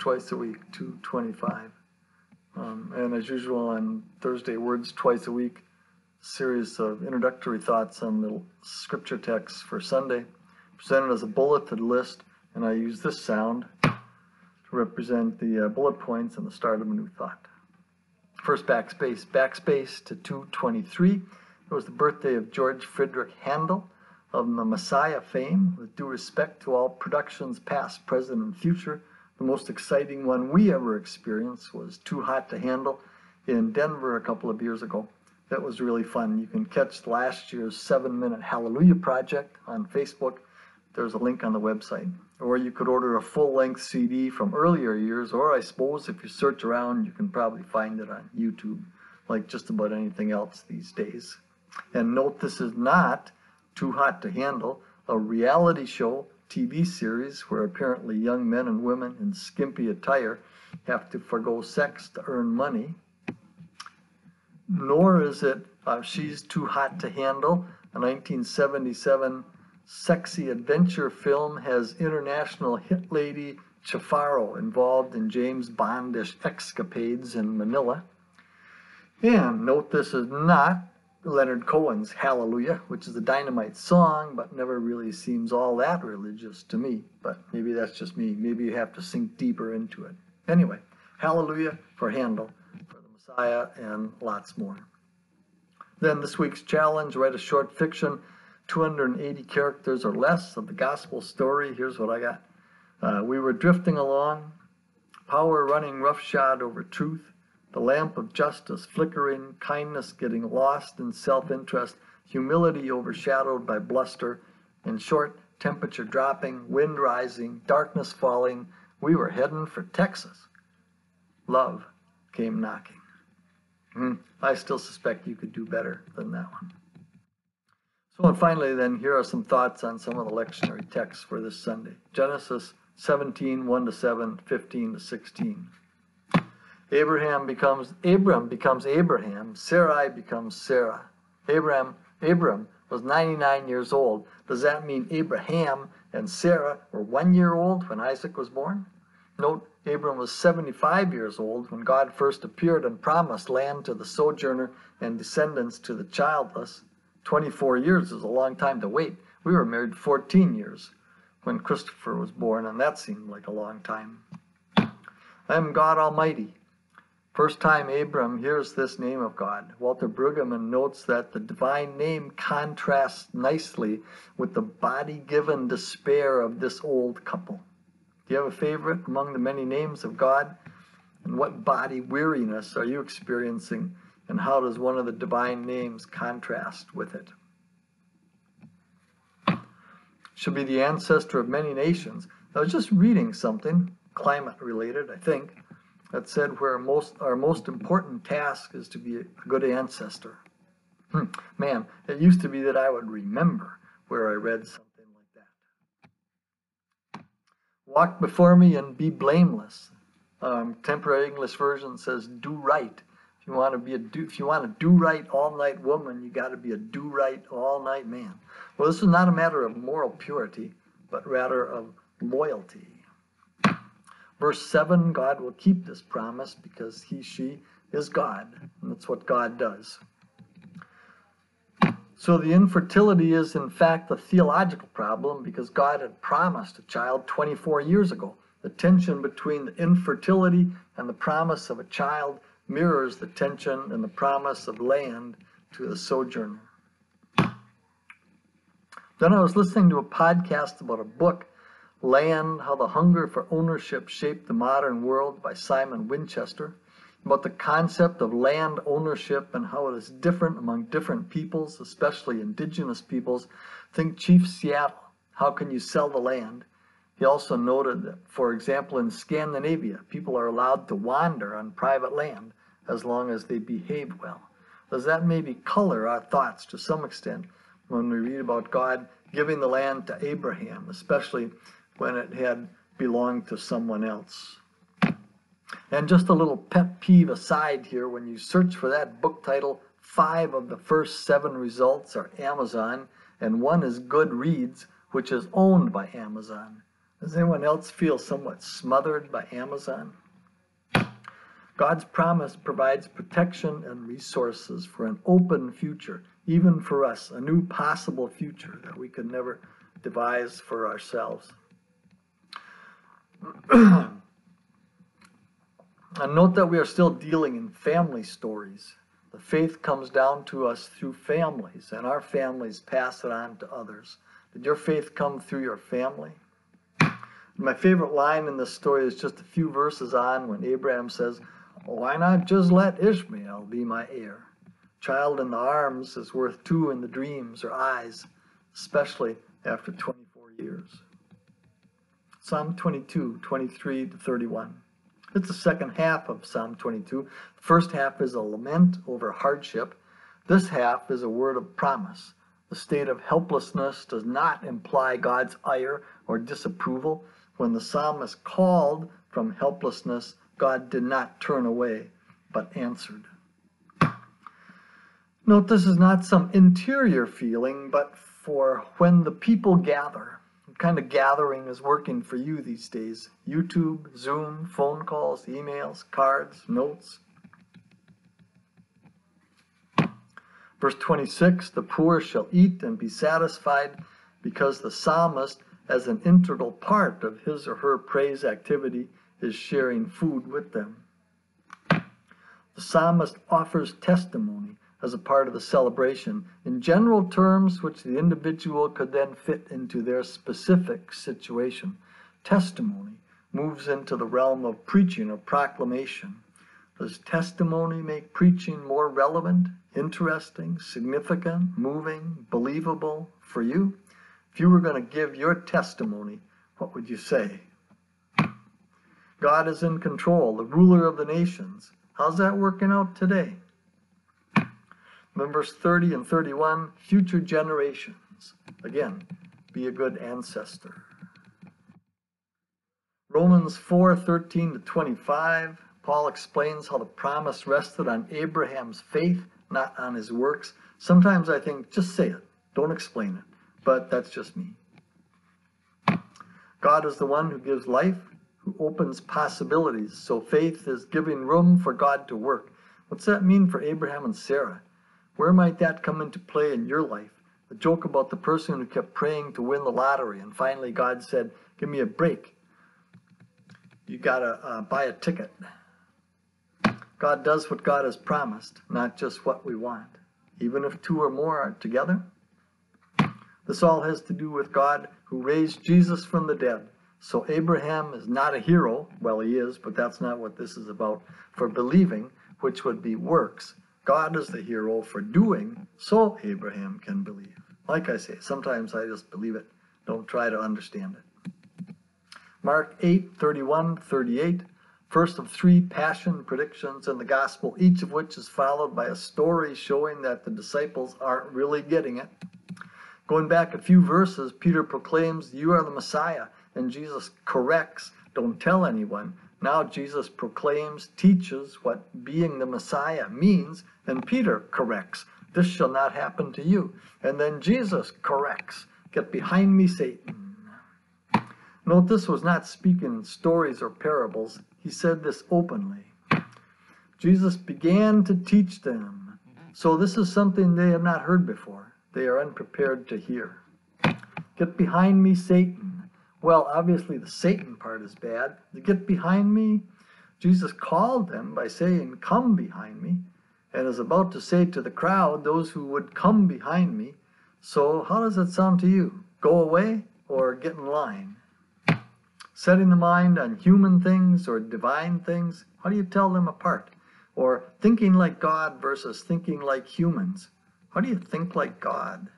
Twice a week, 225. Um, and as usual on Thursday, Words twice a week, series of introductory thoughts on the scripture text for Sunday, presented as a bulleted list, and I use this sound to represent the uh, bullet points and the start of a new thought. First backspace, backspace to 223. It was the birthday of George Friedrich Handel of the Messiah fame, with due respect to all productions past, present, and future the most exciting one we ever experienced was Too Hot to Handle in Denver a couple of years ago. That was really fun. You can catch last year's seven minute Hallelujah project on Facebook. There's a link on the website. Or you could order a full length CD from earlier years, or I suppose if you search around, you can probably find it on YouTube, like just about anything else these days. And note this is not Too Hot to Handle, a reality show TV series where apparently young men and women in skimpy attire have to forego sex to earn money. Nor is it uh, She's Too Hot to Handle, a 1977 sexy adventure film has international hit lady Caffaro involved in James Bondish escapades in Manila. And note this is not Leonard Cohen's Hallelujah, which is a dynamite song, but never really seems all that religious to me. But maybe that's just me. Maybe you have to sink deeper into it. Anyway, Hallelujah for Handel, for the Messiah, and lots more. Then this week's challenge write a short fiction, 280 characters or less of the gospel story. Here's what I got. Uh, we were drifting along, power running roughshod over truth the lamp of justice flickering, kindness getting lost in self interest, humility overshadowed by bluster, in short, temperature dropping, wind rising, darkness falling. We were heading for Texas. Love came knocking. Mm, I still suspect you could do better than that one. So, and finally, then, here are some thoughts on some of the lectionary texts for this Sunday Genesis 17, 1 to 7, 15 to 16. Abraham becomes Abram becomes Abraham. Sarai becomes Sarah. Abraham Abram was 99 years old. Does that mean Abraham and Sarah were one year old when Isaac was born? Note, Abram was 75 years old when God first appeared and promised land to the sojourner and descendants to the childless. 24 years is a long time to wait. We were married 14 years when Christopher was born, and that seemed like a long time. I am God Almighty. First time Abram hears this name of God, Walter Brueggemann notes that the divine name contrasts nicely with the body given despair of this old couple. Do you have a favorite among the many names of God? And what body weariness are you experiencing? And how does one of the divine names contrast with it? Should be the ancestor of many nations. I was just reading something, climate related, I think, that said where most our most important task is to be a good ancestor. Hmm, man, it used to be that I would remember where I read something like that. Walk before me and be blameless. Um, Contemporary English Version says do right. If you want to be a do, if you want to do right all night woman, you got to be a do right all night man. Well, this is not a matter of moral purity, but rather of loyalty. Verse 7 God will keep this promise because he, she is God. And that's what God does. So the infertility is, in fact, a theological problem because God had promised a child 24 years ago. The tension between the infertility and the promise of a child mirrors the tension and the promise of land to the sojourner. Then I was listening to a podcast about a book, Land How the Hunger for Ownership Shaped the Modern World by Simon Winchester about the concept of land ownership and how it is different among different peoples, especially indigenous peoples. Think Chief Seattle. How can you sell the land? He also noted that, for example, in Scandinavia, people are allowed to wander on private land as long as they behave well. Does that maybe color our thoughts to some extent when we read about God giving the land to Abraham, especially when it had belonged to someone else? And just a little pet peeve aside here when you search for that book title, five of the first seven results are Amazon, and one is Goodreads, which is owned by Amazon. Does anyone else feel somewhat smothered by Amazon? God's promise provides protection and resources for an open future, even for us, a new possible future that we could never devise for ourselves. And note that we are still dealing in family stories. The faith comes down to us through families, and our families pass it on to others. Did your faith come through your family? My favorite line in this story is just a few verses on when Abraham says, oh, Why not just let Ishmael be my heir? Child in the arms is worth two in the dreams or eyes, especially after 24 years. Psalm 22, 23 to 31. It's the second half of Psalm 22. The first half is a lament over hardship. This half is a word of promise. The state of helplessness does not imply God's ire or disapproval. When the psalmist called from helplessness, God did not turn away, but answered. Note this is not some interior feeling, but for when the people gather kind of gathering is working for you these days? YouTube, Zoom, phone calls, emails, cards, notes. Verse 26 The poor shall eat and be satisfied because the psalmist, as an integral part of his or her praise activity, is sharing food with them. The psalmist offers testimony as a part of the celebration in general terms which the individual could then fit into their specific situation. Testimony moves into the realm of preaching or proclamation. Does testimony make preaching more relevant, interesting, significant, moving, believable for you? If you were going to give your testimony, what would you say? God is in control, the ruler of the nations. How's that working out today? Then 30 and 31, future generations. Again, be a good ancestor. Romans 4 13 to 25, Paul explains how the promise rested on Abraham's faith, not on his works. Sometimes I think, just say it, don't explain it. But that's just me. God is the one who gives life, who opens possibilities. So faith is giving room for God to work. What's that mean for Abraham and Sarah? Where might that come into play in your life? The joke about the person who kept praying to win the lottery and finally God said, Give me a break. You got to uh, buy a ticket. God does what God has promised, not just what we want, even if two or more are together. This all has to do with God who raised Jesus from the dead. So Abraham is not a hero. Well, he is, but that's not what this is about. For believing, which would be works, God is the hero for doing, so Abraham can believe. Like I say, sometimes I just believe it, Don't try to understand it. Mark 8, 31, 38, first of three passion predictions in the gospel, each of which is followed by a story showing that the disciples aren't really getting it. Going back a few verses, Peter proclaims, You are the Messiah, and Jesus corrects, Don't tell anyone. Now Jesus proclaims, teaches what being the Messiah means, and Peter corrects, This shall not happen to you. And then Jesus corrects, Get behind me, Satan. Note this was not speaking in stories or parables. He said this openly. Jesus began to teach them. So this is something they have not heard before they are unprepared to hear. Get behind me, Satan. Well, obviously, the Satan part is bad. To get behind me, Jesus called them by saying, Come behind me, and is about to say to the crowd, Those who would come behind me. So, how does that sound to you? Go away or get in line? Setting the mind on human things or divine things, how do you tell them apart? Or thinking like God versus thinking like humans. How do you think like God?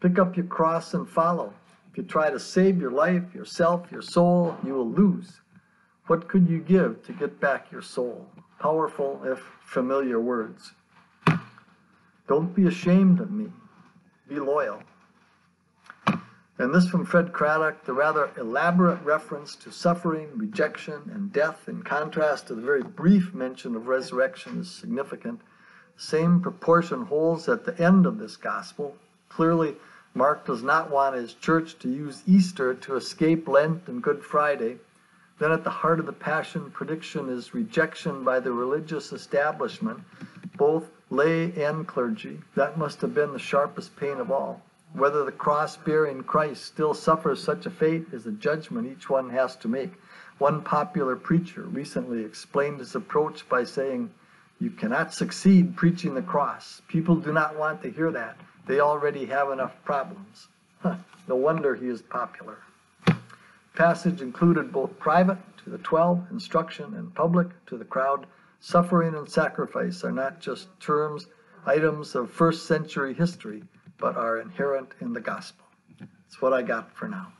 Pick up your cross and follow. If you try to save your life, yourself, your soul, you will lose. What could you give to get back your soul? Powerful, if familiar words. Don't be ashamed of me. Be loyal. And this from Fred Craddock, the rather elaborate reference to suffering, rejection, and death, in contrast to the very brief mention of resurrection, is significant. Same proportion holds at the end of this gospel. Clearly, Mark does not want his church to use Easter to escape Lent and Good Friday. Then, at the heart of the Passion prediction is rejection by the religious establishment, both lay and clergy. That must have been the sharpest pain of all. Whether the cross bearing Christ still suffers such a fate is a judgment each one has to make. One popular preacher recently explained his approach by saying, you cannot succeed preaching the cross. People do not want to hear that. They already have enough problems. No wonder he is popular. Passage included both private to the twelve, instruction, and public to the crowd. Suffering and sacrifice are not just terms, items of first century history, but are inherent in the gospel. That's what I got for now.